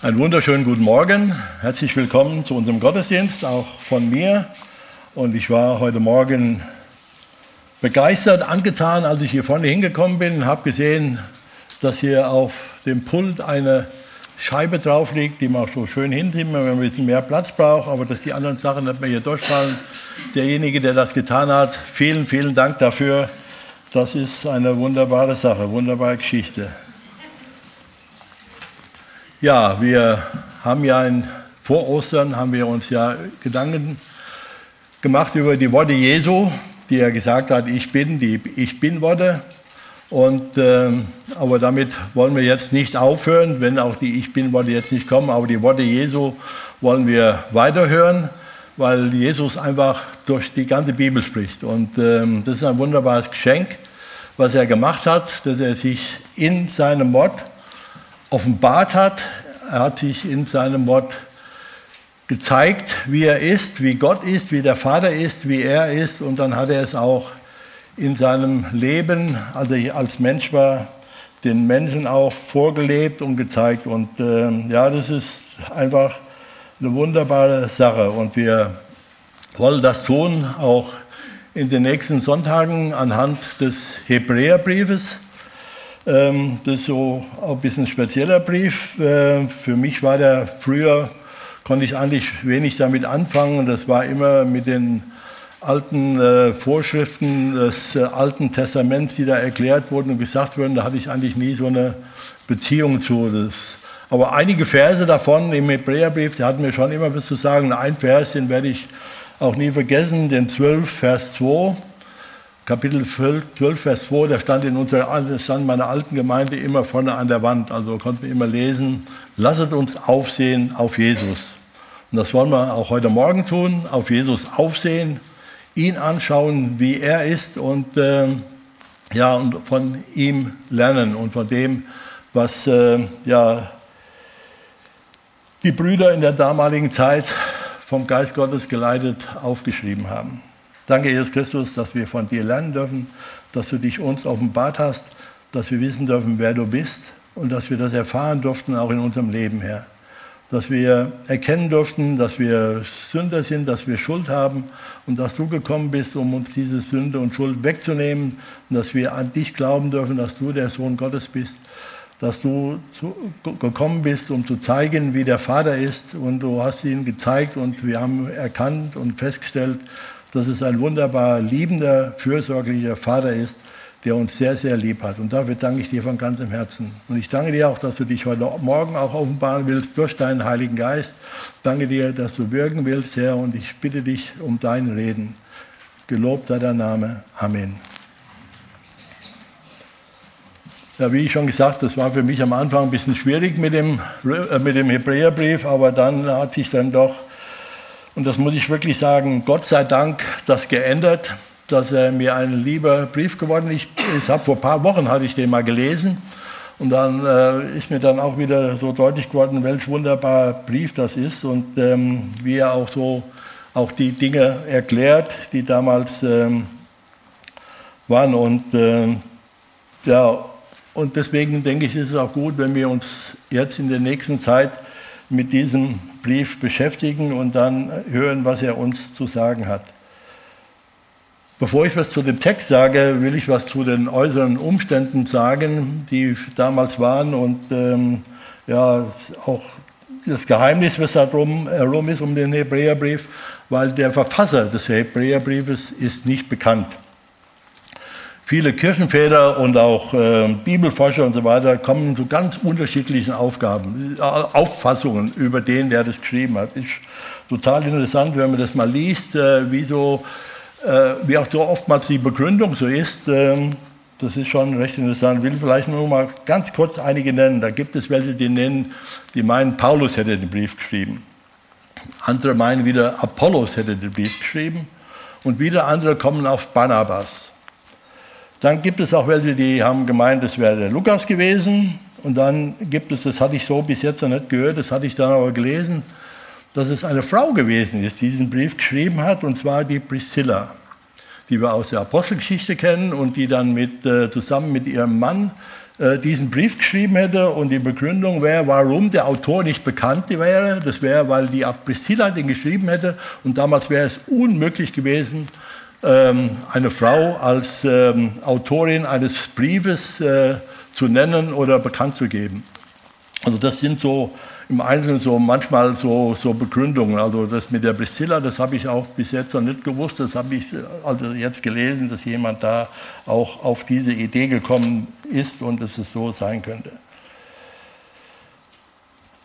Einen wunderschönen guten Morgen. Herzlich willkommen zu unserem Gottesdienst, auch von mir. Und ich war heute Morgen begeistert, angetan, als ich hier vorne hingekommen bin und habe gesehen, dass hier auf dem Pult eine Scheibe drauf liegt, die man auch so schön hinzieht, wenn man ein bisschen mehr Platz braucht, aber dass die anderen Sachen nicht mehr hier durchfallen. Derjenige, der das getan hat, vielen, vielen Dank dafür. Das ist eine wunderbare Sache, wunderbare Geschichte. Ja, wir haben ja in, vor Ostern haben wir uns ja Gedanken gemacht über die Worte Jesu, die er gesagt hat, ich bin, die Ich bin Worte. Und, äh, aber damit wollen wir jetzt nicht aufhören, wenn auch die Ich bin Worte jetzt nicht kommen, aber die Worte Jesu wollen wir weiterhören, weil Jesus einfach durch die ganze Bibel spricht. Und äh, das ist ein wunderbares Geschenk, was er gemacht hat, dass er sich in seinem Wort offenbart hat. Er hat sich in seinem Wort gezeigt, wie er ist, wie Gott ist, wie der Vater ist, wie er ist. Und dann hat er es auch in seinem Leben, als er als Mensch war, den Menschen auch vorgelebt und gezeigt. Und äh, ja, das ist einfach eine wunderbare Sache. Und wir wollen das tun, auch in den nächsten Sonntagen anhand des Hebräerbriefes. Ähm, das ist so ein bisschen ein spezieller Brief. Äh, für mich war der früher, konnte ich eigentlich wenig damit anfangen. Das war immer mit den alten äh, Vorschriften des äh, Alten Testaments, die da erklärt wurden und gesagt wurden. Da hatte ich eigentlich nie so eine Beziehung zu. Das, aber einige Verse davon im Hebräerbrief, die hatten mir schon immer was zu sagen. Ein Vers, den werde ich auch nie vergessen, den 12, Vers 2. Kapitel 12, Vers 2, der stand in unserer, stand meiner alten Gemeinde immer vorne an der Wand, also konnten wir immer lesen, lasset uns aufsehen auf Jesus. Und das wollen wir auch heute Morgen tun, auf Jesus aufsehen, ihn anschauen, wie er ist und, äh, ja, und von ihm lernen und von dem, was äh, ja, die Brüder in der damaligen Zeit vom Geist Gottes geleitet aufgeschrieben haben. Danke, Jesus Christus, dass wir von dir lernen dürfen, dass du dich uns offenbart hast, dass wir wissen dürfen, wer du bist und dass wir das erfahren durften, auch in unserem Leben, Herr. Dass wir erkennen durften, dass wir Sünder sind, dass wir Schuld haben und dass du gekommen bist, um uns diese Sünde und Schuld wegzunehmen und dass wir an dich glauben dürfen, dass du der Sohn Gottes bist, dass du gekommen bist, um zu zeigen, wie der Vater ist und du hast ihn gezeigt und wir haben erkannt und festgestellt, dass es ein wunderbar liebender, fürsorglicher Vater ist, der uns sehr, sehr lieb hat. Und dafür danke ich dir von ganzem Herzen. Und ich danke dir auch, dass du dich heute Morgen auch offenbaren willst durch deinen Heiligen Geist. Danke dir, dass du wirken willst, Herr, und ich bitte dich um dein Reden. Gelobt sei dein Name. Amen. Ja, wie ich schon gesagt, das war für mich am Anfang ein bisschen schwierig mit dem, äh, mit dem Hebräerbrief, aber dann hat sich dann doch und das muss ich wirklich sagen, Gott sei Dank das geändert, dass er mir ein lieber Brief geworden ist. Ich habe vor ein paar Wochen hatte ich den mal gelesen und dann äh, ist mir dann auch wieder so deutlich geworden, welch wunderbarer Brief das ist und ähm, wie er auch so auch die Dinge erklärt, die damals ähm, waren und äh, ja und deswegen denke ich, ist es auch gut, wenn wir uns jetzt in der nächsten Zeit mit diesem Brief beschäftigen und dann hören, was er uns zu sagen hat. Bevor ich was zu dem Text sage, will ich was zu den äußeren Umständen sagen, die damals waren und ähm, ja, auch das Geheimnis, was da drum herum ist um den Hebräerbrief, weil der Verfasser des Hebräerbriefes ist nicht bekannt. Viele Kirchenväter und auch äh, Bibelforscher und so weiter kommen zu ganz unterschiedlichen Aufgaben, äh, Auffassungen über den, der das geschrieben hat. Ist total interessant, wenn man das mal liest, äh, wie, so, äh, wie auch so oftmals die Begründung so ist. Ähm, das ist schon recht interessant. Ich will vielleicht nur mal ganz kurz einige nennen. Da gibt es welche, die nennen, die meinen, Paulus hätte den Brief geschrieben. Andere meinen wieder, Apollos hätte den Brief geschrieben. Und wieder andere kommen auf Barnabas. Dann gibt es auch welche, die haben gemeint, es wäre der Lukas gewesen. Und dann gibt es, das hatte ich so bis jetzt noch nicht gehört, das hatte ich dann aber gelesen, dass es eine Frau gewesen ist, die diesen Brief geschrieben hat, und zwar die Priscilla, die wir aus der Apostelgeschichte kennen und die dann mit, äh, zusammen mit ihrem Mann äh, diesen Brief geschrieben hätte und die Begründung wäre, warum der Autor nicht bekannt wäre. Das wäre, weil die Priscilla den geschrieben hätte und damals wäre es unmöglich gewesen, ähm, eine Frau als ähm, Autorin eines Briefes äh, zu nennen oder bekannt zu geben. Also das sind so im Einzelnen so manchmal so, so Begründungen. Also das mit der Priscilla, das habe ich auch bis jetzt noch nicht gewusst. Das habe ich also jetzt gelesen, dass jemand da auch auf diese Idee gekommen ist und dass es so sein könnte.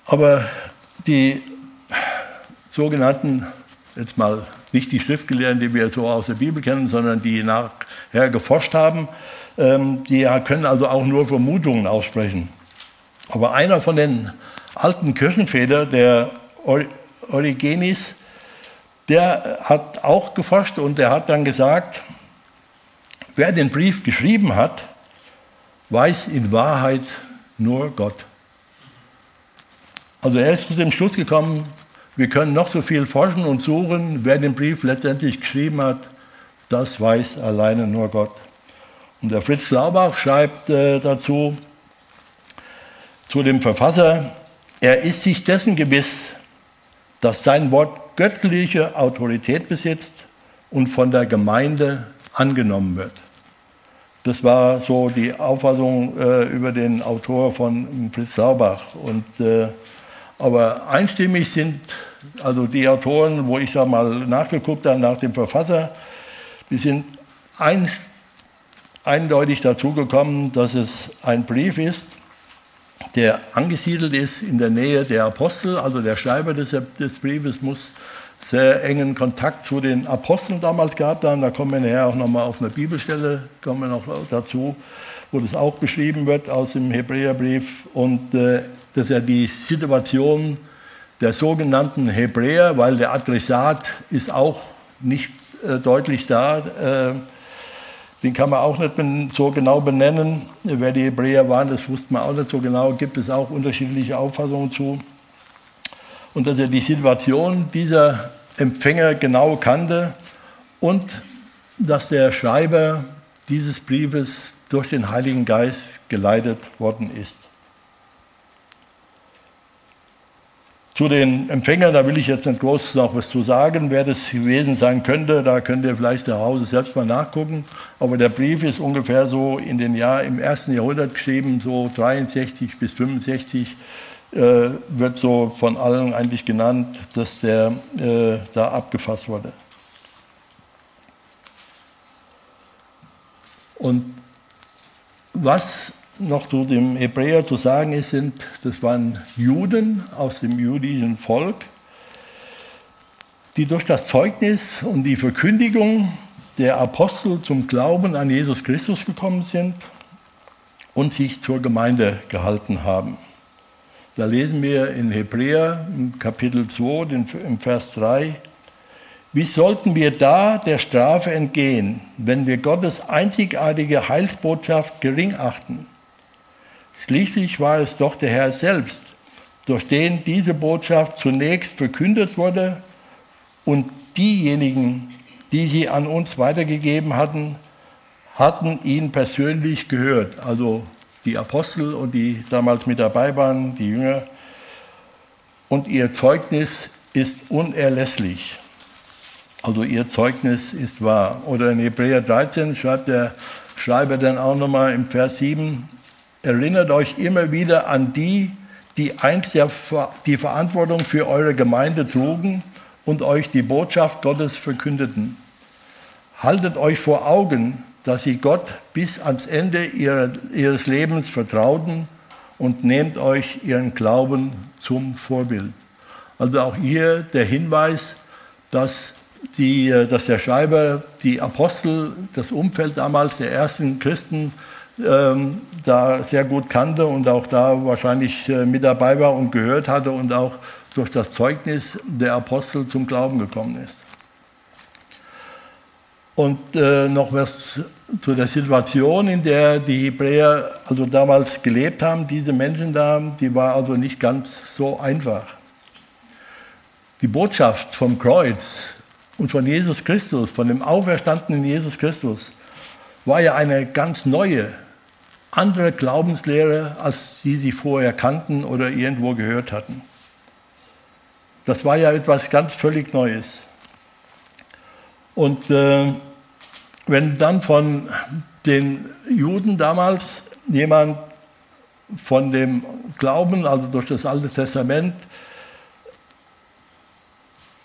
Aber die sogenannten, jetzt mal nicht die Schriftgelehrten, die wir so aus der Bibel kennen, sondern die nachher geforscht haben, ähm, die können also auch nur Vermutungen aussprechen. Aber einer von den alten Kirchenväter, der Origenes, der hat auch geforscht und der hat dann gesagt, wer den Brief geschrieben hat, weiß in Wahrheit nur Gott. Also er ist zu dem Schluss gekommen, wir können noch so viel forschen und suchen, wer den Brief letztendlich geschrieben hat, das weiß alleine nur Gott. Und der Fritz Laubach schreibt äh, dazu, zu dem Verfasser, er ist sich dessen gewiss, dass sein Wort göttliche Autorität besitzt und von der Gemeinde angenommen wird. Das war so die Auffassung äh, über den Autor von Fritz Saubach. Und, äh, aber einstimmig sind also die Autoren, wo ich da mal nachgeguckt habe nach dem Verfasser, die sind ein, eindeutig dazu gekommen, dass es ein Brief ist, der angesiedelt ist in der Nähe der Apostel, also der Schreiber des, des Briefes muss sehr engen Kontakt zu den Aposteln damals gehabt haben. Da kommen wir nachher auch nochmal auf eine Bibelstelle, kommen wir noch dazu, wo das auch beschrieben wird aus dem Hebräerbrief. Und äh, dass er die Situation der sogenannten Hebräer, weil der Adressat ist auch nicht äh, deutlich da, äh, den kann man auch nicht so genau benennen. Wer die Hebräer waren, das wusste man auch nicht so genau. Gibt es auch unterschiedliche Auffassungen zu. Und dass er die Situation dieser Empfänger genau kannte und dass der Schreiber dieses Briefes durch den Heiligen Geist geleitet worden ist. Zu den Empfängern, da will ich jetzt nicht groß noch was zu sagen, wer das gewesen sein könnte. Da könnt ihr vielleicht zu Hause selbst mal nachgucken. Aber der Brief ist ungefähr so in den Jahr, im ersten Jahrhundert geschrieben, so 63 bis 65 äh, wird so von allen eigentlich genannt, dass der äh, da abgefasst wurde. Und was noch zu dem Hebräer zu sagen ist, sind, das waren Juden aus dem jüdischen Volk, die durch das Zeugnis und die Verkündigung der Apostel zum Glauben an Jesus Christus gekommen sind und sich zur Gemeinde gehalten haben. Da lesen wir in Hebräer im Kapitel 2, im Vers 3, wie sollten wir da der Strafe entgehen, wenn wir Gottes einzigartige Heilsbotschaft gering achten? Schließlich war es doch der Herr selbst, durch den diese Botschaft zunächst verkündet wurde und diejenigen, die sie an uns weitergegeben hatten, hatten ihn persönlich gehört. Also die Apostel und die damals mit dabei waren, die Jünger. Und ihr Zeugnis ist unerlässlich. Also ihr Zeugnis ist wahr. Oder in Hebräer 13 schreibt der Schreiber dann auch nochmal im Vers 7, Erinnert euch immer wieder an die, die einst die Verantwortung für eure Gemeinde trugen und euch die Botschaft Gottes verkündeten. Haltet euch vor Augen, dass sie Gott bis ans Ende ihres Lebens vertrauten und nehmt euch ihren Glauben zum Vorbild. Also auch hier der Hinweis, dass, die, dass der Schreiber die Apostel, das Umfeld damals der ersten Christen ähm, da sehr gut kannte und auch da wahrscheinlich äh, mit dabei war und gehört hatte und auch durch das Zeugnis der Apostel zum Glauben gekommen ist. Und äh, noch was zu der Situation, in der die Hebräer also damals gelebt haben. Diese Menschen da, die war also nicht ganz so einfach. Die Botschaft vom Kreuz und von Jesus Christus, von dem auferstandenen Jesus Christus, war ja eine ganz neue andere Glaubenslehre, als die sie vorher kannten oder irgendwo gehört hatten. Das war ja etwas ganz völlig Neues. Und äh, wenn dann von den Juden damals jemand von dem Glauben, also durch das Alte Testament,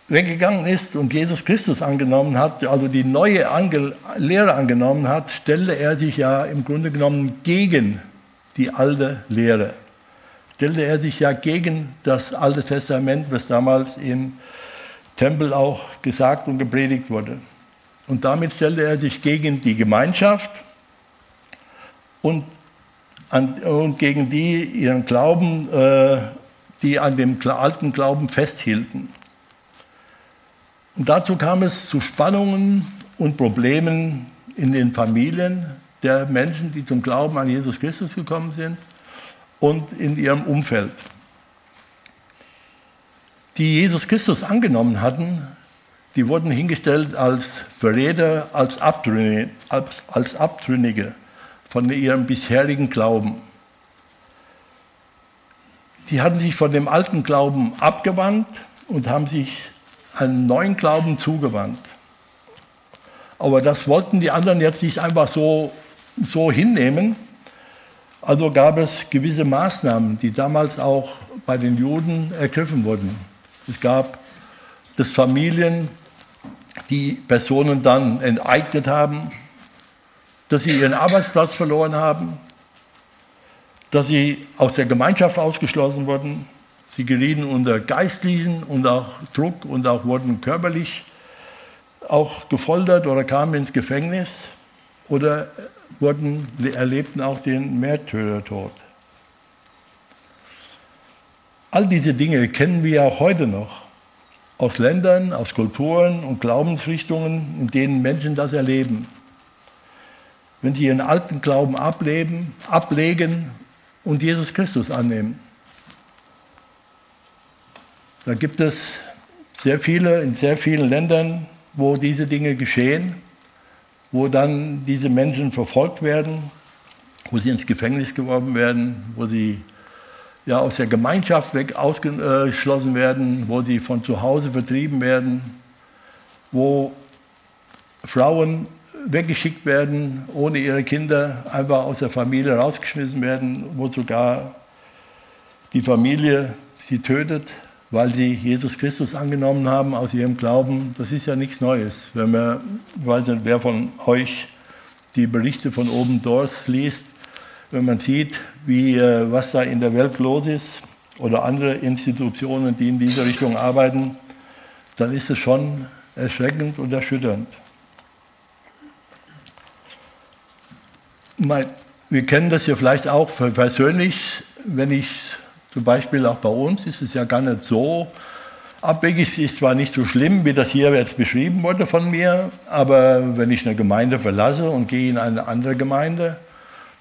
weggegangen ist und Jesus Christus angenommen hat, also die neue Ange Lehre angenommen hat, stellte er sich ja im Grunde genommen gegen die alte Lehre. Stellte er sich ja gegen das Alte Testament, was damals im Tempel auch gesagt und gepredigt wurde. Und damit stellte er sich gegen die Gemeinschaft und, an, und gegen die ihren Glauben, äh, die an dem alten Glauben festhielten. Und dazu kam es zu Spannungen und Problemen in den Familien der Menschen, die zum Glauben an Jesus Christus gekommen sind und in ihrem Umfeld. Die Jesus Christus angenommen hatten, die wurden hingestellt als Verräter, als Abtrünnige, als, als Abtrünnige von ihrem bisherigen Glauben. Die hatten sich von dem alten Glauben abgewandt und haben sich einen neuen Glauben zugewandt. Aber das wollten die anderen jetzt nicht einfach so, so hinnehmen. Also gab es gewisse Maßnahmen, die damals auch bei den Juden ergriffen wurden. Es gab das Familien, die Personen dann enteignet haben, dass sie ihren Arbeitsplatz verloren haben, dass sie aus der Gemeinschaft ausgeschlossen wurden, Sie gerieten unter geistlichen und auch Druck und auch wurden körperlich auch gefoltert oder kamen ins Gefängnis oder wurden, erlebten auch den Märtyrertod. All diese Dinge kennen wir auch heute noch aus Ländern, aus Kulturen und Glaubensrichtungen, in denen Menschen das erleben. Wenn sie ihren alten Glauben ableben, ablegen und Jesus Christus annehmen. Da gibt es sehr viele, in sehr vielen Ländern, wo diese Dinge geschehen, wo dann diese Menschen verfolgt werden, wo sie ins Gefängnis geworfen werden, wo sie ja, aus der Gemeinschaft weg ausgeschlossen werden, wo sie von zu Hause vertrieben werden, wo Frauen weggeschickt werden, ohne ihre Kinder einfach aus der Familie rausgeschmissen werden, wo sogar die Familie sie tötet weil sie Jesus Christus angenommen haben aus ihrem Glauben. Das ist ja nichts Neues. Wenn man, ich weiß nicht, wer von euch die Berichte von oben dort liest, wenn man sieht, wie, äh, was da in der Welt los ist oder andere Institutionen, die in dieser Richtung arbeiten, dann ist es schon erschreckend und erschütternd. Wir kennen das ja vielleicht auch persönlich, wenn ich zum Beispiel auch bei uns ist es ja gar nicht so abwegig. Ist zwar nicht so schlimm, wie das hier jetzt beschrieben wurde von mir, aber wenn ich eine Gemeinde verlasse und gehe in eine andere Gemeinde,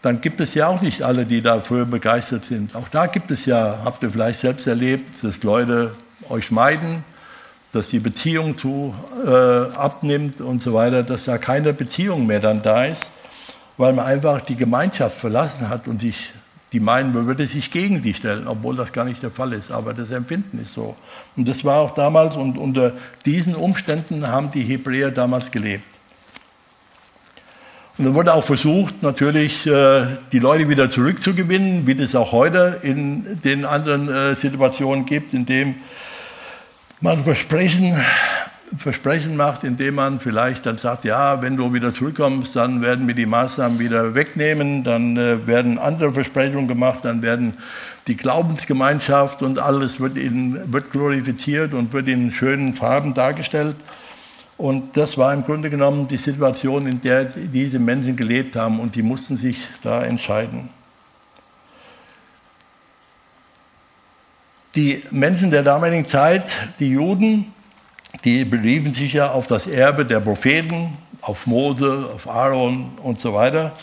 dann gibt es ja auch nicht alle, die dafür begeistert sind. Auch da gibt es ja, habt ihr vielleicht selbst erlebt, dass Leute euch meiden, dass die Beziehung zu äh, abnimmt und so weiter, dass da keine Beziehung mehr dann da ist, weil man einfach die Gemeinschaft verlassen hat und sich die meinen, man würde sich gegen die stellen, obwohl das gar nicht der Fall ist. Aber das Empfinden ist so. Und das war auch damals und unter diesen Umständen haben die Hebräer damals gelebt. Und dann wurde auch versucht, natürlich äh, die Leute wieder zurückzugewinnen, wie das auch heute in den anderen äh, Situationen gibt, in dem man Versprechen Versprechen macht, indem man vielleicht dann sagt, ja, wenn du wieder zurückkommst, dann werden wir die Maßnahmen wieder wegnehmen, dann äh, werden andere Versprechungen gemacht, dann werden die Glaubensgemeinschaft und alles wird, in, wird glorifiziert und wird in schönen Farben dargestellt. Und das war im Grunde genommen die Situation, in der diese Menschen gelebt haben und die mussten sich da entscheiden. Die Menschen der damaligen Zeit, die Juden, die beriefen sich ja auf das Erbe der Propheten, auf Mose, auf Aaron und so weiter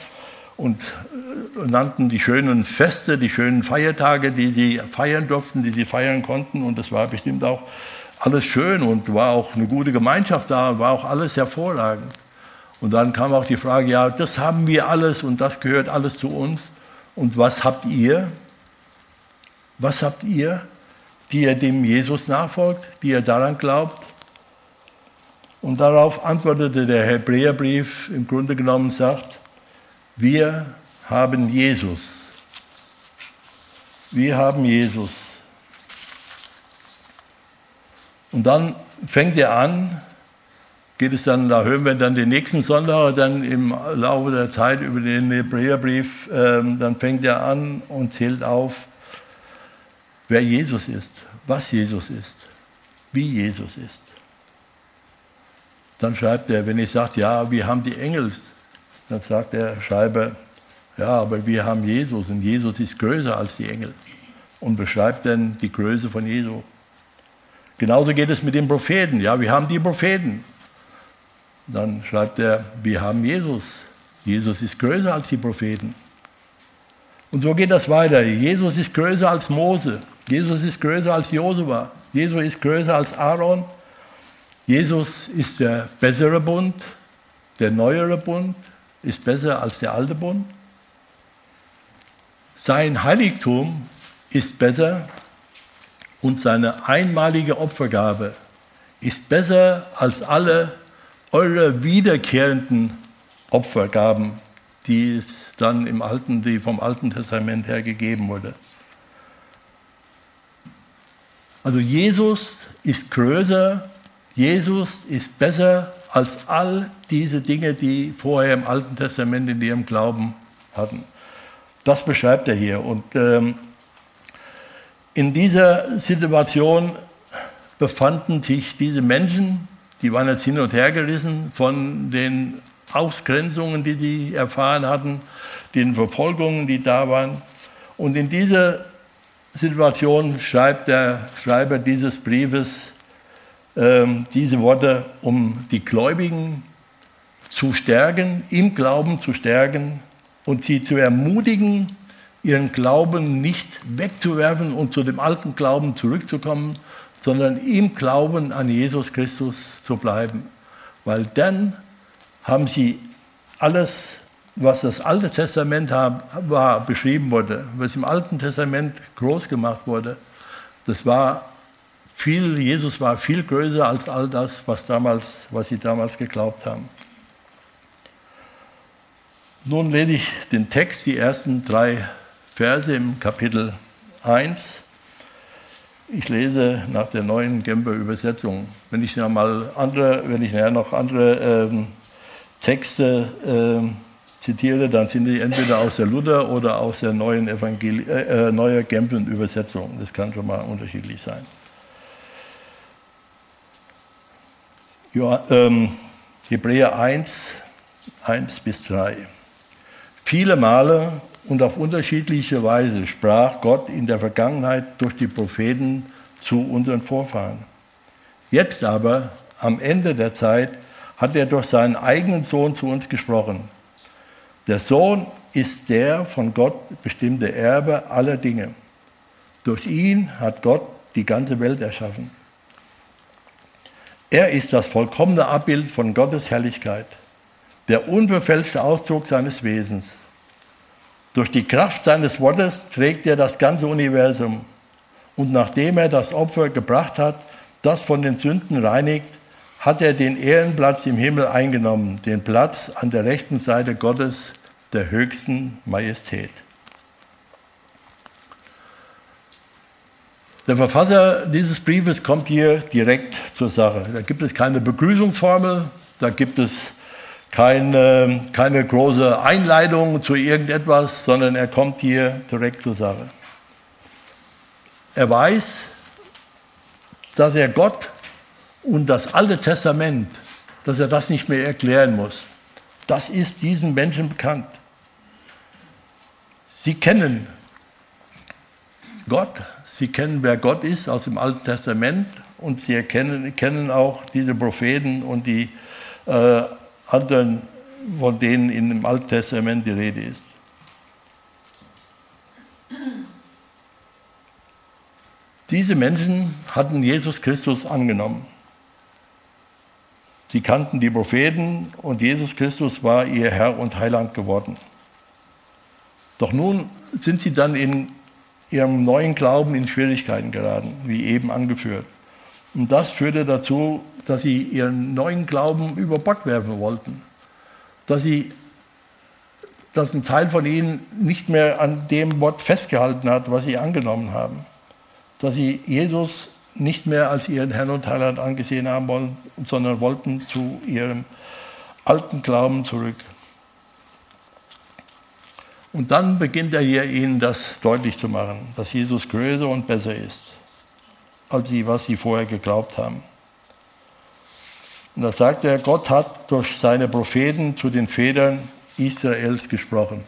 und äh, nannten die schönen Feste, die schönen Feiertage, die sie feiern durften, die sie feiern konnten. Und das war bestimmt auch alles schön und war auch eine gute Gemeinschaft da, war auch alles hervorragend. Und dann kam auch die Frage, ja, das haben wir alles und das gehört alles zu uns. Und was habt ihr? Was habt ihr, die ihr dem Jesus nachfolgt, die ihr daran glaubt? Und darauf antwortete der Hebräerbrief im Grunde genommen sagt, wir haben Jesus. Wir haben Jesus. Und dann fängt er an, geht es dann, da hören wir dann den nächsten Sonntag, dann im Laufe der Zeit über den Hebräerbrief, ähm, dann fängt er an und zählt auf, wer Jesus ist, was Jesus ist, wie Jesus ist. Dann schreibt er, wenn ich sage, ja, wir haben die Engel, dann sagt der Schreiber, ja, aber wir haben Jesus und Jesus ist größer als die Engel und beschreibt dann die Größe von Jesus. Genauso geht es mit den Propheten. Ja, wir haben die Propheten. Dann schreibt er, wir haben Jesus. Jesus ist größer als die Propheten. Und so geht das weiter. Jesus ist größer als Mose. Jesus ist größer als Josua. Jesus ist größer als Aaron. Jesus ist der bessere Bund, der neuere Bund, ist besser als der alte Bund. Sein Heiligtum ist besser und seine einmalige Opfergabe ist besser als alle eure wiederkehrenden Opfergaben, die es dann im Alten, die vom Alten Testament her gegeben wurde. Also Jesus ist größer, Jesus ist besser als all diese Dinge, die vorher im Alten Testament in ihrem Glauben hatten. Das beschreibt er hier. Und ähm, in dieser Situation befanden sich diese Menschen, die waren jetzt hin und her gerissen von den Ausgrenzungen, die sie erfahren hatten, den Verfolgungen, die da waren. Und in dieser Situation schreibt der Schreiber dieses Briefes ähm, diese Worte, um die Gläubigen zu stärken, im Glauben zu stärken und sie zu ermutigen, ihren Glauben nicht wegzuwerfen und zu dem alten Glauben zurückzukommen, sondern im Glauben an Jesus Christus zu bleiben. Weil dann haben sie alles, was das Alte Testament war, beschrieben wurde, was im Alten Testament groß gemacht wurde, das war viel, Jesus war viel größer als all das, was, damals, was sie damals geglaubt haben. Nun lese ich den Text, die ersten drei Verse im Kapitel 1. Ich lese nach der neuen Genfer Übersetzung. Wenn ich, noch mal andere, wenn ich noch andere ähm, Texte ähm, zitiere, dann sind die entweder aus der Luther oder aus der neuen Evangel äh, äh, neue Genfer Übersetzung. Das kann schon mal unterschiedlich sein. Ja, ähm, Hebräer 1, 1 bis 3. Viele Male und auf unterschiedliche Weise sprach Gott in der Vergangenheit durch die Propheten zu unseren Vorfahren. Jetzt aber, am Ende der Zeit, hat er durch seinen eigenen Sohn zu uns gesprochen. Der Sohn ist der von Gott bestimmte Erbe aller Dinge. Durch ihn hat Gott die ganze Welt erschaffen. Er ist das vollkommene Abbild von Gottes Herrlichkeit, der unverfälschte Ausdruck seines Wesens. Durch die Kraft seines Wortes trägt er das ganze Universum. Und nachdem er das Opfer gebracht hat, das von den Sünden reinigt, hat er den Ehrenplatz im Himmel eingenommen, den Platz an der rechten Seite Gottes, der höchsten Majestät. Der Verfasser dieses Briefes kommt hier direkt zur Sache. Da gibt es keine Begrüßungsformel, da gibt es keine, keine große Einleitung zu irgendetwas, sondern er kommt hier direkt zur Sache. Er weiß, dass er Gott und das Alte Testament, dass er das nicht mehr erklären muss. Das ist diesen Menschen bekannt. Sie kennen Gott, sie kennen, wer Gott ist aus dem Alten Testament und sie erkennen, kennen auch diese Propheten und die äh, anderen, von denen in dem Alten Testament die Rede ist. Diese Menschen hatten Jesus Christus angenommen. Sie kannten die Propheten und Jesus Christus war ihr Herr und Heiland geworden. Doch nun sind sie dann in ihrem neuen Glauben in Schwierigkeiten geraten, wie eben angeführt. Und das führte dazu, dass sie ihren neuen Glauben über Bord werfen wollten. Dass, sie, dass ein Teil von ihnen nicht mehr an dem Wort festgehalten hat, was sie angenommen haben. Dass sie Jesus nicht mehr als ihren Herrn und Heiland angesehen haben wollen, sondern wollten zu ihrem alten Glauben zurück. Und dann beginnt er hier ihnen das deutlich zu machen, dass Jesus größer und besser ist, als sie, was sie vorher geglaubt haben. Und da sagt er, Gott hat durch seine Propheten zu den Vätern Israels gesprochen.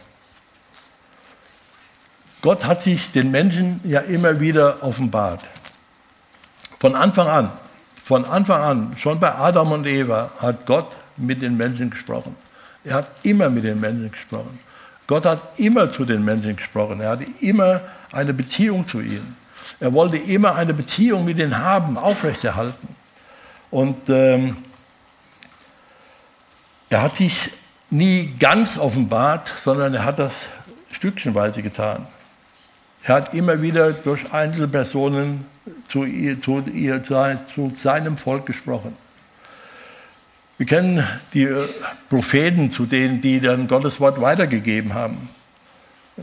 Gott hat sich den Menschen ja immer wieder offenbart. Von Anfang an, von Anfang an, schon bei Adam und Eva hat Gott mit den Menschen gesprochen. Er hat immer mit den Menschen gesprochen. Gott hat immer zu den Menschen gesprochen. Er hatte immer eine Beziehung zu ihnen. Er wollte immer eine Beziehung mit ihnen haben, aufrechterhalten. Und ähm, er hat sich nie ganz offenbart, sondern er hat das stückchenweise getan. Er hat immer wieder durch Einzelpersonen zu, ihr, zu, ihr, zu seinem Volk gesprochen. Wir kennen die äh, Propheten, zu denen, die dann Gottes Wort weitergegeben haben.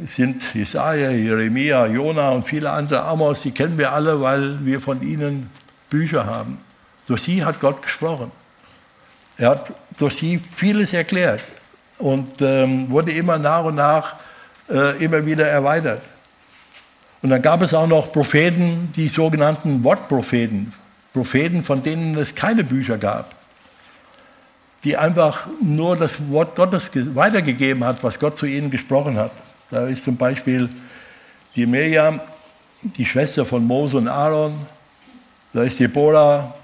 Es sind Jesaja, Jeremia, Jona und viele andere Amos, die kennen wir alle, weil wir von ihnen Bücher haben. Durch sie hat Gott gesprochen. Er hat durch sie vieles erklärt und ähm, wurde immer nach und nach äh, immer wieder erweitert. Und dann gab es auch noch Propheten, die sogenannten Wortpropheten, Propheten, von denen es keine Bücher gab, die einfach nur das Wort Gottes weitergegeben hat, was Gott zu ihnen gesprochen hat. Da ist zum Beispiel die Miriam, die Schwester von Mose und Aaron, da ist Deborah,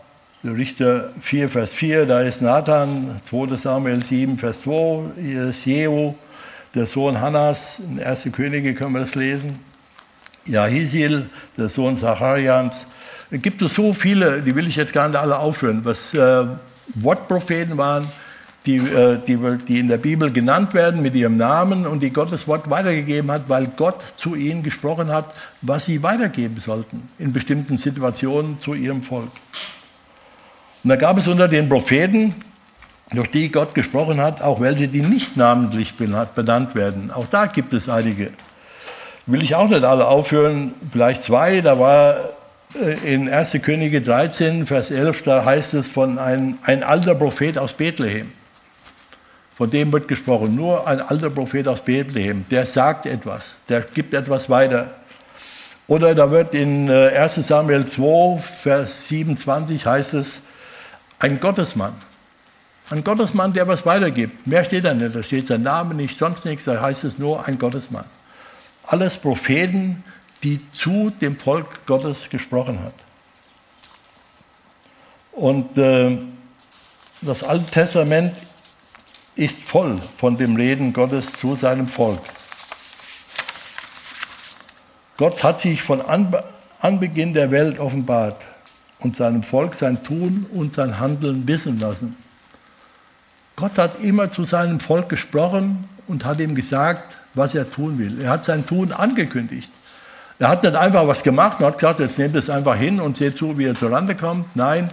Richter 4, Vers 4, da ist Nathan, 2 Samuel 7, Vers 2, hier ist Jehu, der Sohn Hannas, in 1. Könige können wir das lesen. Jahisil, der Sohn Zacharias. Es gibt so viele, die will ich jetzt gar nicht alle aufführen, was äh, Wortpropheten waren, die, äh, die, die in der Bibel genannt werden mit ihrem Namen und die Gottes Wort weitergegeben hat, weil Gott zu ihnen gesprochen hat, was sie weitergeben sollten in bestimmten Situationen zu ihrem Volk. Und da gab es unter den Propheten, durch die Gott gesprochen hat, auch welche, die nicht namentlich benannt werden. Auch da gibt es einige will ich auch nicht alle aufführen, vielleicht zwei. Da war in 1. Könige 13, Vers 11, da heißt es von einem ein alter Prophet aus Bethlehem. Von dem wird gesprochen, nur ein alter Prophet aus Bethlehem, der sagt etwas, der gibt etwas weiter. Oder da wird in 1 äh, Samuel 2, Vers 27 heißt es, ein Gottesmann. Ein Gottesmann, der was weitergibt. Mehr steht da nicht, da steht sein Name nicht, sonst nichts, da heißt es nur ein Gottesmann alles Propheten, die zu dem Volk Gottes gesprochen hat. Und äh, das Alte Testament ist voll von dem Reden Gottes zu seinem Volk. Gott hat sich von Anbeginn der Welt offenbart und seinem Volk sein Tun und sein Handeln wissen lassen. Gott hat immer zu seinem Volk gesprochen und hat ihm gesagt, was er tun will. Er hat sein Tun angekündigt. Er hat nicht einfach was gemacht und hat gesagt, jetzt nehmt es einfach hin und seht zu, wie er zurande kommt. Nein,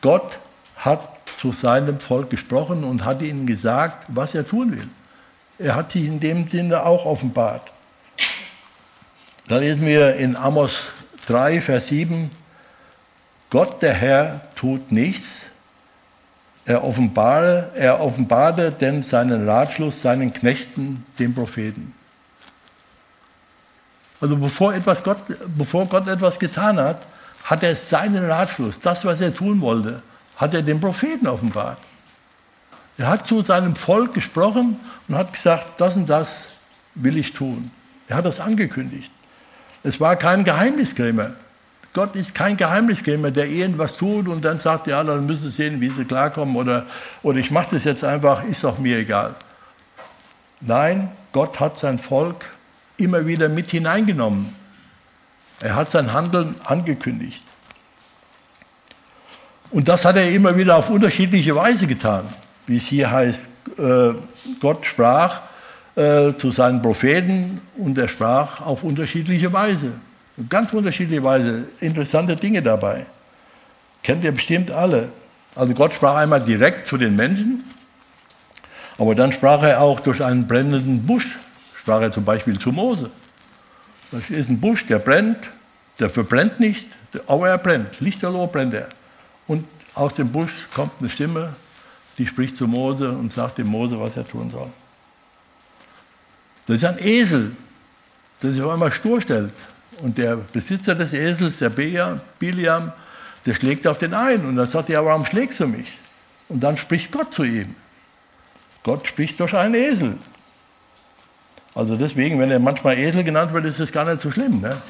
Gott hat zu seinem Volk gesprochen und hat ihnen gesagt, was er tun will. Er hat sich in dem Sinne auch offenbart. Da lesen wir in Amos 3, Vers 7, Gott der Herr tut nichts, er offenbare, er offenbarte denn seinen Ratschluss seinen Knechten, den Propheten. Also bevor, etwas Gott, bevor Gott etwas getan hat, hat er seinen Ratschluss, das, was er tun wollte, hat er den Propheten offenbart. Er hat zu seinem Volk gesprochen und hat gesagt, das und das will ich tun. Er hat das angekündigt. Es war kein Geheimniskrämer. Gott ist kein Geheimniskrämer, der irgendwas tut und dann sagt, ja, dann müssen Sie sehen, wie Sie klarkommen oder, oder ich mache das jetzt einfach, ist doch mir egal. Nein, Gott hat sein Volk immer wieder mit hineingenommen. Er hat sein Handeln angekündigt. Und das hat er immer wieder auf unterschiedliche Weise getan. Wie es hier heißt, äh, Gott sprach äh, zu seinen Propheten und er sprach auf unterschiedliche Weise. Ganz unterschiedliche Weise. Interessante Dinge dabei. Kennt ihr bestimmt alle. Also Gott sprach einmal direkt zu den Menschen, aber dann sprach er auch durch einen brennenden Busch. Sprach er zum Beispiel zu Mose. Das ist ein Busch, der brennt, der verbrennt nicht, aber er brennt. Lichterloh brennt er. Und aus dem Busch kommt eine Stimme, die spricht zu Mose und sagt dem Mose, was er tun soll. Das ist ein Esel, der sich auf einmal stur stellt. Und der Besitzer des Esels, der Biliam, der schlägt auf den ein. Und dann sagt er, warum schlägst du mich? Und dann spricht Gott zu ihm. Gott spricht durch einen Esel. Also deswegen, wenn er manchmal Esel genannt wird, ist es gar nicht so schlimm. Ne?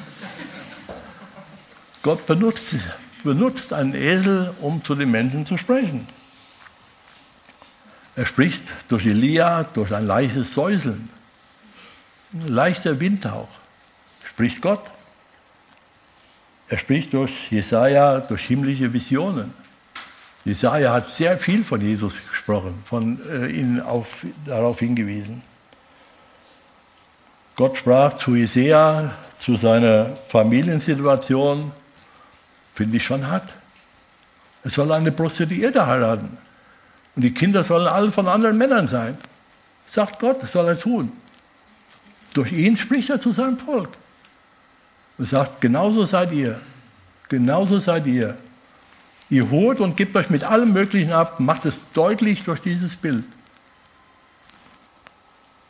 Gott benutzt, benutzt einen Esel, um zu den Menschen zu sprechen. Er spricht durch Elia, durch ein leichtes Säuseln. Ein leichter Windhauch. Spricht Gott. Er spricht durch Jesaja, durch himmlische Visionen. Jesaja hat sehr viel von Jesus gesprochen, von äh, ihnen auf, darauf hingewiesen. Gott sprach zu Jesaja, zu seiner Familiensituation, finde ich schon hart. Er soll eine Prostituierte heiraten. Und die Kinder sollen alle von anderen Männern sein. Sagt Gott, das soll er tun. Durch ihn spricht er zu seinem Volk. Und sagt, genauso seid ihr. Genauso seid ihr. Ihr holt und gebt euch mit allem Möglichen ab, macht es deutlich durch dieses Bild.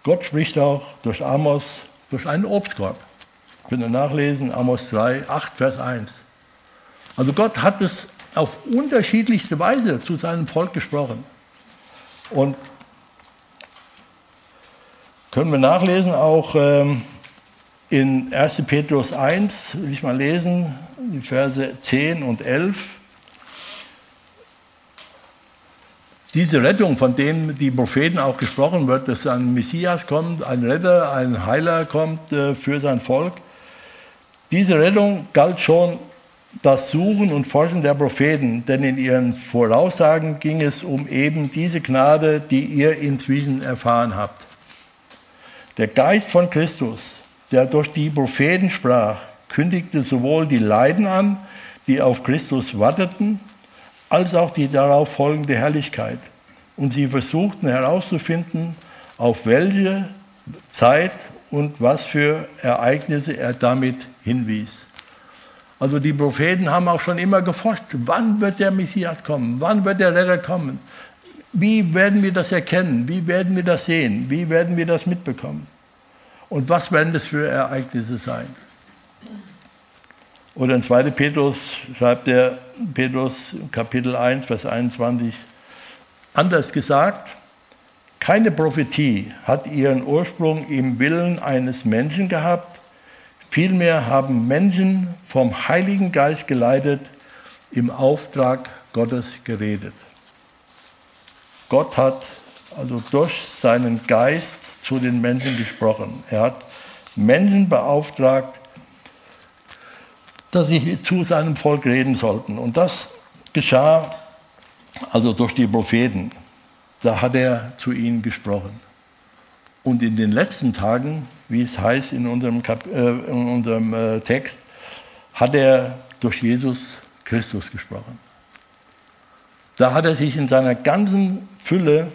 Gott spricht auch durch Amos, durch einen Obstkorb. Könnt ihr nachlesen, Amos 2, 8, Vers 1. Also Gott hat es auf unterschiedlichste Weise zu seinem Volk gesprochen. Und können wir nachlesen auch ähm, in 1. Petrus 1, will ich mal lesen, die Verse 10 und 11. Diese Rettung, von dem die Propheten auch gesprochen wird, dass ein Messias kommt, ein Retter, ein Heiler kommt äh, für sein Volk, diese Rettung galt schon das Suchen und Forschen der Propheten, denn in ihren Voraussagen ging es um eben diese Gnade, die ihr inzwischen erfahren habt. Der Geist von Christus, der durch die Propheten sprach, kündigte sowohl die Leiden an, die auf Christus warteten, als auch die darauf folgende Herrlichkeit. Und sie versuchten herauszufinden, auf welche Zeit und was für Ereignisse er damit hinwies. Also die Propheten haben auch schon immer geforscht, wann wird der Messias kommen, wann wird der Retter kommen, wie werden wir das erkennen, wie werden wir das sehen, wie werden wir das mitbekommen und was werden das für Ereignisse sein. Oder in 2. Petrus schreibt der Petrus Kapitel 1, Vers 21, anders gesagt, keine Prophetie hat ihren Ursprung im Willen eines Menschen gehabt, Vielmehr haben Menschen vom Heiligen Geist geleitet, im Auftrag Gottes geredet. Gott hat also durch seinen Geist zu den Menschen gesprochen. Er hat Menschen beauftragt, dass sie zu seinem Volk reden sollten. Und das geschah also durch die Propheten. Da hat er zu ihnen gesprochen. Und in den letzten Tagen wie es heißt in unserem, Kap äh, in unserem äh, Text, hat er durch Jesus Christus gesprochen. Da hat er sich in seiner ganzen Fülle,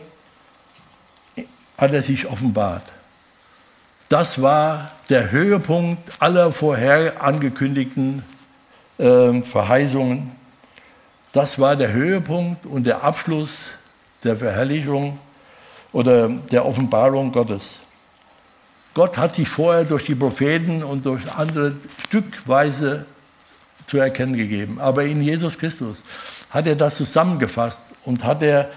hat er sich offenbart. Das war der Höhepunkt aller vorher angekündigten äh, Verheißungen. Das war der Höhepunkt und der Abschluss der Verherrlichung oder der Offenbarung Gottes. Gott hat sich vorher durch die Propheten und durch andere stückweise zu erkennen gegeben. Aber in Jesus Christus hat er das zusammengefasst und hat, er,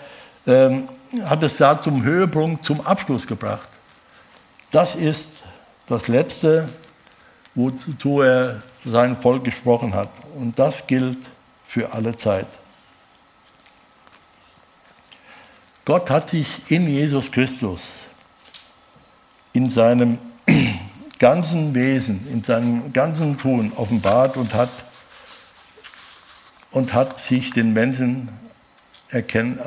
ähm, hat es da zum Höhepunkt, zum Abschluss gebracht. Das ist das Letzte, wozu er sein Volk gesprochen hat. Und das gilt für alle Zeit. Gott hat sich in Jesus Christus in seinem ganzen Wesen, in seinem ganzen Tun offenbart und hat, und hat sich den Menschen erkennen,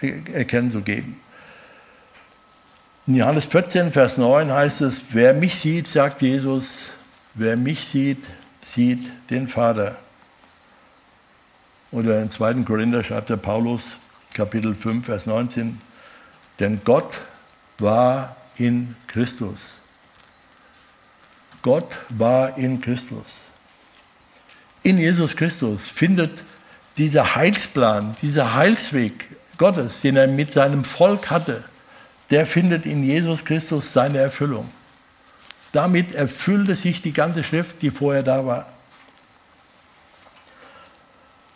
äh, erkennen zu geben. In Johannes 14, Vers 9 heißt es, wer mich sieht, sagt Jesus, wer mich sieht, sieht den Vater. Oder in 2. Korinther schreibt der Paulus, Kapitel 5, Vers 19, denn Gott war in Christus. Gott war in Christus. In Jesus Christus findet dieser Heilsplan, dieser Heilsweg Gottes, den er mit seinem Volk hatte, der findet in Jesus Christus seine Erfüllung. Damit erfüllte sich die ganze Schrift, die vorher da war.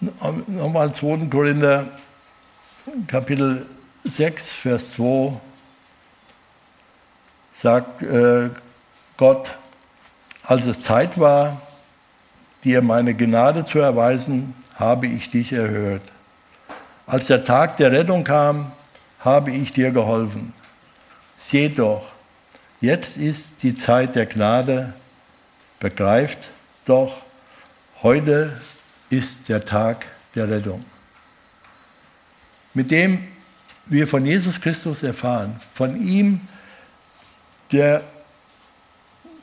Nochmal 2. Korinther, Kapitel 6, Vers 2, sagt äh, Gott, als es Zeit war, dir meine Gnade zu erweisen, habe ich dich erhört. Als der Tag der Rettung kam, habe ich dir geholfen. Seht doch, jetzt ist die Zeit der Gnade, begreift doch, heute ist der Tag der Rettung. Mit dem wir von Jesus Christus erfahren, von ihm, der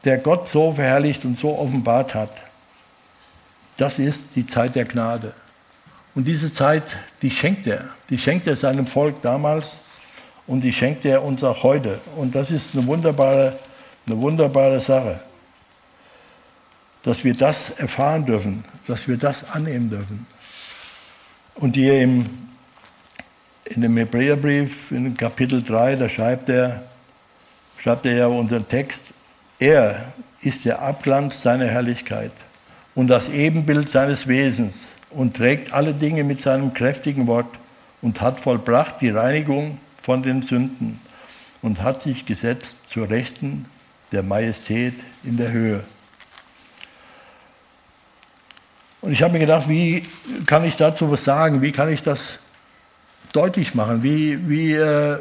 der Gott so verherrlicht und so offenbart hat, das ist die Zeit der Gnade. Und diese Zeit, die schenkt er. Die schenkt er seinem Volk damals und die schenkt er uns auch heute. Und das ist eine wunderbare, eine wunderbare Sache, dass wir das erfahren dürfen, dass wir das annehmen dürfen. Und hier im, in dem Hebräerbrief, in Kapitel 3, da schreibt er, schreibt er ja unseren Text, er ist der Abglanz seiner Herrlichkeit und das Ebenbild seines Wesens und trägt alle Dinge mit seinem kräftigen Wort und hat vollbracht die Reinigung von den Sünden und hat sich gesetzt zur Rechten der Majestät in der Höhe. Und ich habe mir gedacht, wie kann ich dazu was sagen? Wie kann ich das deutlich machen? Wie, wie, äh,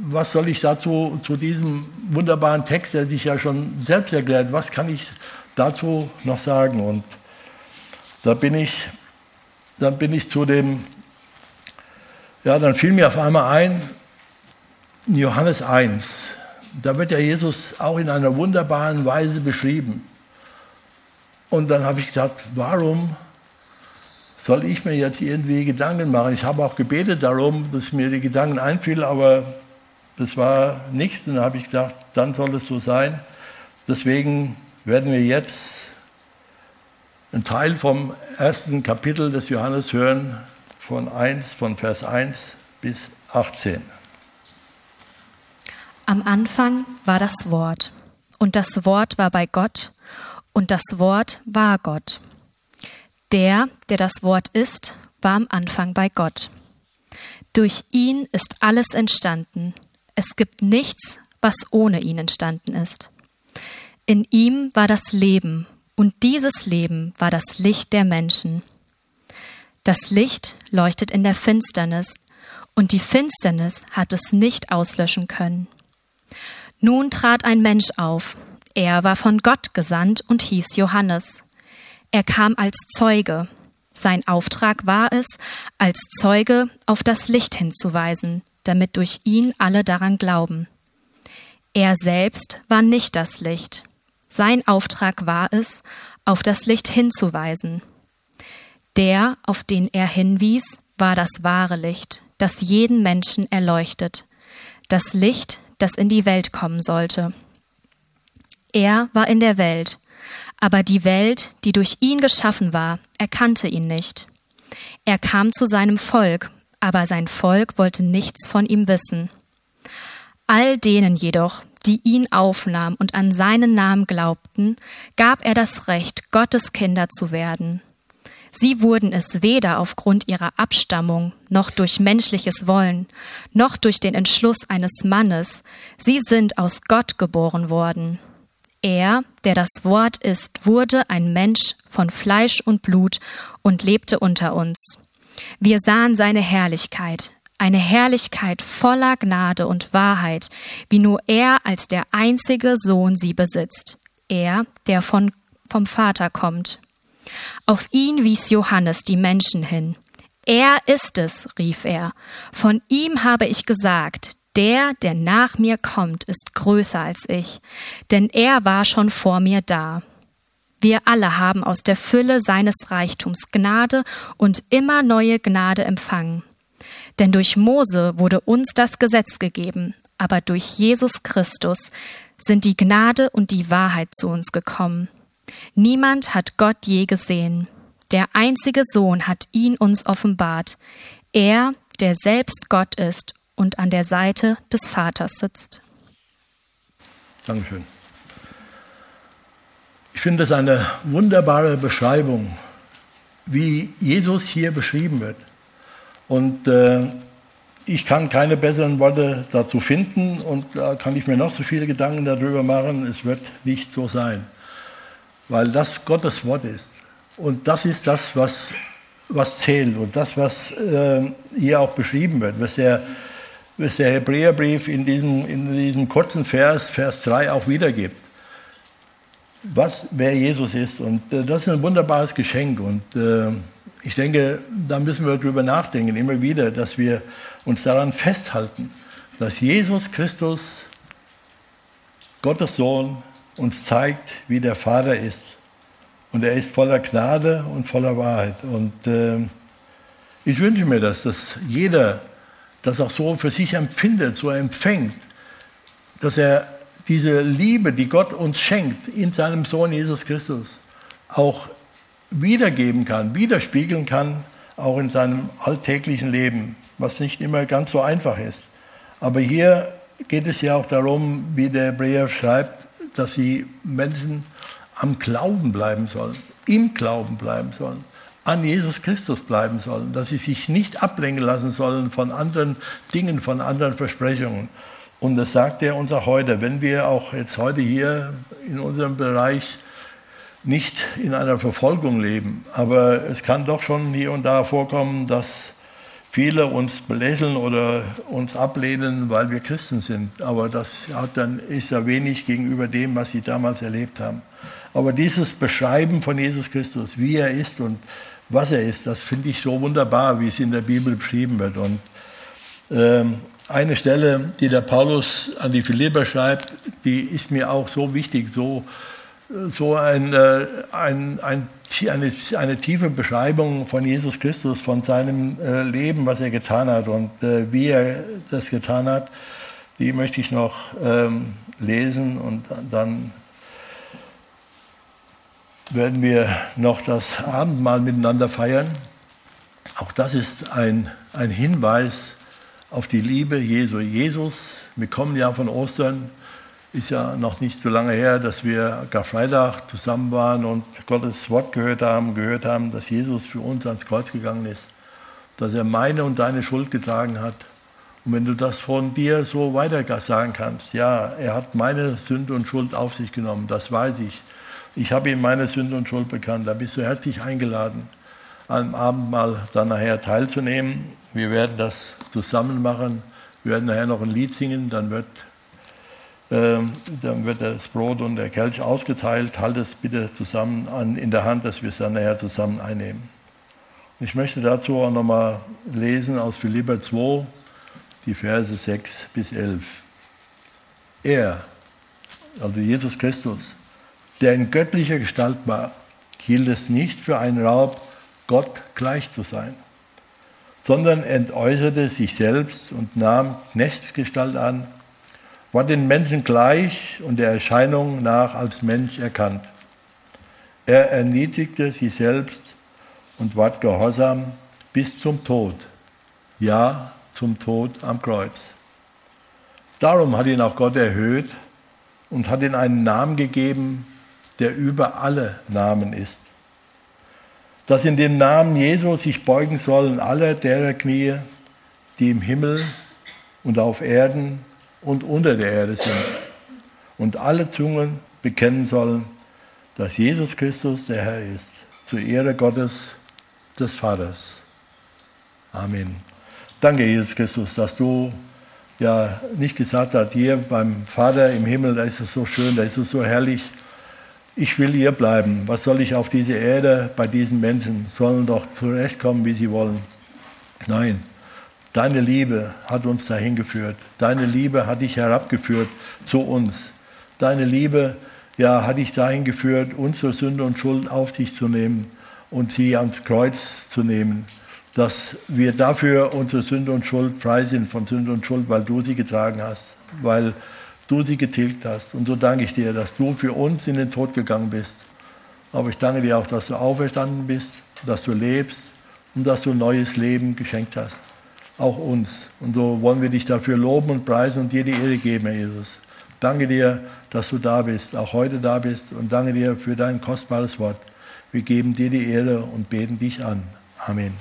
was soll ich dazu zu diesem wunderbaren Text, der sich ja schon selbst erklärt, was kann ich dazu noch sagen? Und da bin ich, dann bin ich zu dem, ja, dann fiel mir auf einmal ein, in Johannes 1, da wird ja Jesus auch in einer wunderbaren Weise beschrieben. Und dann habe ich gedacht, warum soll ich mir jetzt irgendwie Gedanken machen? Ich habe auch gebetet darum, dass mir die Gedanken einfielen, aber das war nichts. Und dann habe ich gedacht, dann soll es so sein. Deswegen werden wir jetzt einen Teil vom ersten Kapitel des Johannes hören, von 1, von Vers 1 bis 18. Am Anfang war das Wort, und das Wort war bei Gott, und das Wort war Gott. Der, der das Wort ist, war am Anfang bei Gott. Durch ihn ist alles entstanden, es gibt nichts, was ohne ihn entstanden ist. In ihm war das Leben, und dieses Leben war das Licht der Menschen. Das Licht leuchtet in der Finsternis, und die Finsternis hat es nicht auslöschen können. Nun trat ein Mensch auf. Er war von Gott gesandt und hieß Johannes. Er kam als Zeuge. Sein Auftrag war es, als Zeuge auf das Licht hinzuweisen, damit durch ihn alle daran glauben. Er selbst war nicht das Licht. Sein Auftrag war es, auf das Licht hinzuweisen. Der, auf den er hinwies, war das wahre Licht, das jeden Menschen erleuchtet, das Licht, das in die Welt kommen sollte. Er war in der Welt, aber die Welt, die durch ihn geschaffen war, erkannte ihn nicht. Er kam zu seinem Volk, aber sein Volk wollte nichts von ihm wissen. All denen jedoch, die ihn aufnahmen und an seinen Namen glaubten, gab er das Recht, Gottes Kinder zu werden. Sie wurden es weder aufgrund ihrer Abstammung, noch durch menschliches Wollen, noch durch den Entschluss eines Mannes, sie sind aus Gott geboren worden. Er, der das Wort ist, wurde ein Mensch von Fleisch und Blut und lebte unter uns. Wir sahen seine Herrlichkeit, eine Herrlichkeit voller Gnade und Wahrheit, wie nur er als der einzige Sohn sie besitzt, er, der von, vom Vater kommt. Auf ihn wies Johannes die Menschen hin. Er ist es, rief er. Von ihm habe ich gesagt, Der, der nach mir kommt, ist größer als ich, denn er war schon vor mir da. Wir alle haben aus der Fülle seines Reichtums Gnade und immer neue Gnade empfangen. Denn durch Mose wurde uns das Gesetz gegeben, aber durch Jesus Christus sind die Gnade und die Wahrheit zu uns gekommen. Niemand hat Gott je gesehen. Der einzige Sohn hat ihn uns offenbart. Er, der selbst Gott ist und an der Seite des Vaters sitzt. Dankeschön. Ich finde es eine wunderbare Beschreibung, wie Jesus hier beschrieben wird. Und äh, ich kann keine besseren Worte dazu finden und da kann ich mir noch so viele Gedanken darüber machen. Es wird nicht so sein, weil das Gottes Wort ist. Und das ist das, was, was zählt und das, was äh, hier auch beschrieben wird, was der, was der Hebräerbrief in diesem, in diesem kurzen Vers, Vers 3 auch wiedergibt. Was, wer Jesus ist. Und äh, das ist ein wunderbares Geschenk. Und äh, ich denke, da müssen wir drüber nachdenken, immer wieder, dass wir uns daran festhalten, dass Jesus Christus, Gottes Sohn, uns zeigt, wie der Vater ist. Und er ist voller Gnade und voller Wahrheit. Und äh, ich wünsche mir das, dass jeder das auch so für sich empfindet, so empfängt, dass er diese Liebe, die Gott uns schenkt in seinem Sohn Jesus Christus, auch wiedergeben kann, widerspiegeln kann, auch in seinem alltäglichen Leben, was nicht immer ganz so einfach ist. Aber hier geht es ja auch darum, wie der Hebräer schreibt, dass die Menschen am Glauben bleiben sollen, im Glauben bleiben sollen, an Jesus Christus bleiben sollen, dass sie sich nicht ablenken lassen sollen von anderen Dingen, von anderen Versprechungen. Und das sagt er uns auch heute, wenn wir auch jetzt heute hier in unserem Bereich nicht in einer Verfolgung leben, aber es kann doch schon hier und da vorkommen, dass viele uns belächeln oder uns ablehnen, weil wir Christen sind. Aber das hat dann, ist ja wenig gegenüber dem, was sie damals erlebt haben. Aber dieses Beschreiben von Jesus Christus, wie er ist und was er ist, das finde ich so wunderbar, wie es in der Bibel beschrieben wird. Und ähm, eine Stelle, die der Paulus an die Philipper schreibt, die ist mir auch so wichtig, so, so ein, äh, ein, ein eine, eine tiefe Beschreibung von Jesus Christus, von seinem äh, Leben, was er getan hat und äh, wie er das getan hat, die möchte ich noch ähm, lesen und dann werden wir noch das Abendmahl miteinander feiern. Auch das ist ein, ein Hinweis auf die Liebe Jesu. Jesus, wir kommen ja von Ostern, ist ja noch nicht so lange her, dass wir Karfreitag zusammen waren und Gottes Wort gehört haben, gehört haben, dass Jesus für uns ans Kreuz gegangen ist, dass er meine und deine Schuld getragen hat. Und wenn du das von dir so weiter sagen kannst, ja, er hat meine Sünde und Schuld auf sich genommen, das weiß ich. Ich habe ihm meine Sünde und Schuld bekannt. Da bist du herzlich eingeladen, am Abendmahl dann nachher teilzunehmen. Wir werden das zusammen machen. Wir werden nachher noch ein Lied singen, dann wird dann wird das Brot und der Kelch ausgeteilt. Halt es bitte zusammen an, in der Hand, dass wir es dann nachher zusammen einnehmen. Ich möchte dazu auch nochmal lesen aus Philipper 2, die Verse 6 bis 11. Er, also Jesus Christus, der in göttlicher Gestalt war, hielt es nicht für einen Raub, Gott gleich zu sein, sondern entäußerte sich selbst und nahm Knechtsgestalt an war den Menschen gleich und der Erscheinung nach als Mensch erkannt. Er erniedrigte sich selbst und ward gehorsam bis zum Tod, ja zum Tod am Kreuz. Darum hat ihn auch Gott erhöht und hat ihm einen Namen gegeben, der über alle Namen ist. Dass in den Namen Jesu sich beugen sollen alle derer Knie, die im Himmel und auf Erden und unter der Erde sind. Und alle Zungen bekennen sollen, dass Jesus Christus der Herr ist, zur Ehre Gottes, des Vaters. Amen. Danke, Jesus Christus, dass du ja nicht gesagt hast, hier beim Vater im Himmel, da ist es so schön, da ist es so herrlich. Ich will hier bleiben. Was soll ich auf dieser Erde bei diesen Menschen? Sollen doch zurechtkommen, wie sie wollen. Nein, Deine Liebe hat uns dahin geführt. Deine Liebe hat dich herabgeführt zu uns. Deine Liebe ja, hat dich dahin geführt, unsere Sünde und Schuld auf sich zu nehmen und sie ans Kreuz zu nehmen. Dass wir dafür unsere Sünde und Schuld frei sind von Sünde und Schuld, weil du sie getragen hast, weil du sie getilgt hast. Und so danke ich dir, dass du für uns in den Tod gegangen bist. Aber ich danke dir auch, dass du auferstanden bist, dass du lebst und dass du neues Leben geschenkt hast. Auch uns. Und so wollen wir dich dafür loben und preisen und dir die Ehre geben, Herr Jesus. Danke dir, dass du da bist, auch heute da bist. Und danke dir für dein kostbares Wort. Wir geben dir die Ehre und beten dich an. Amen.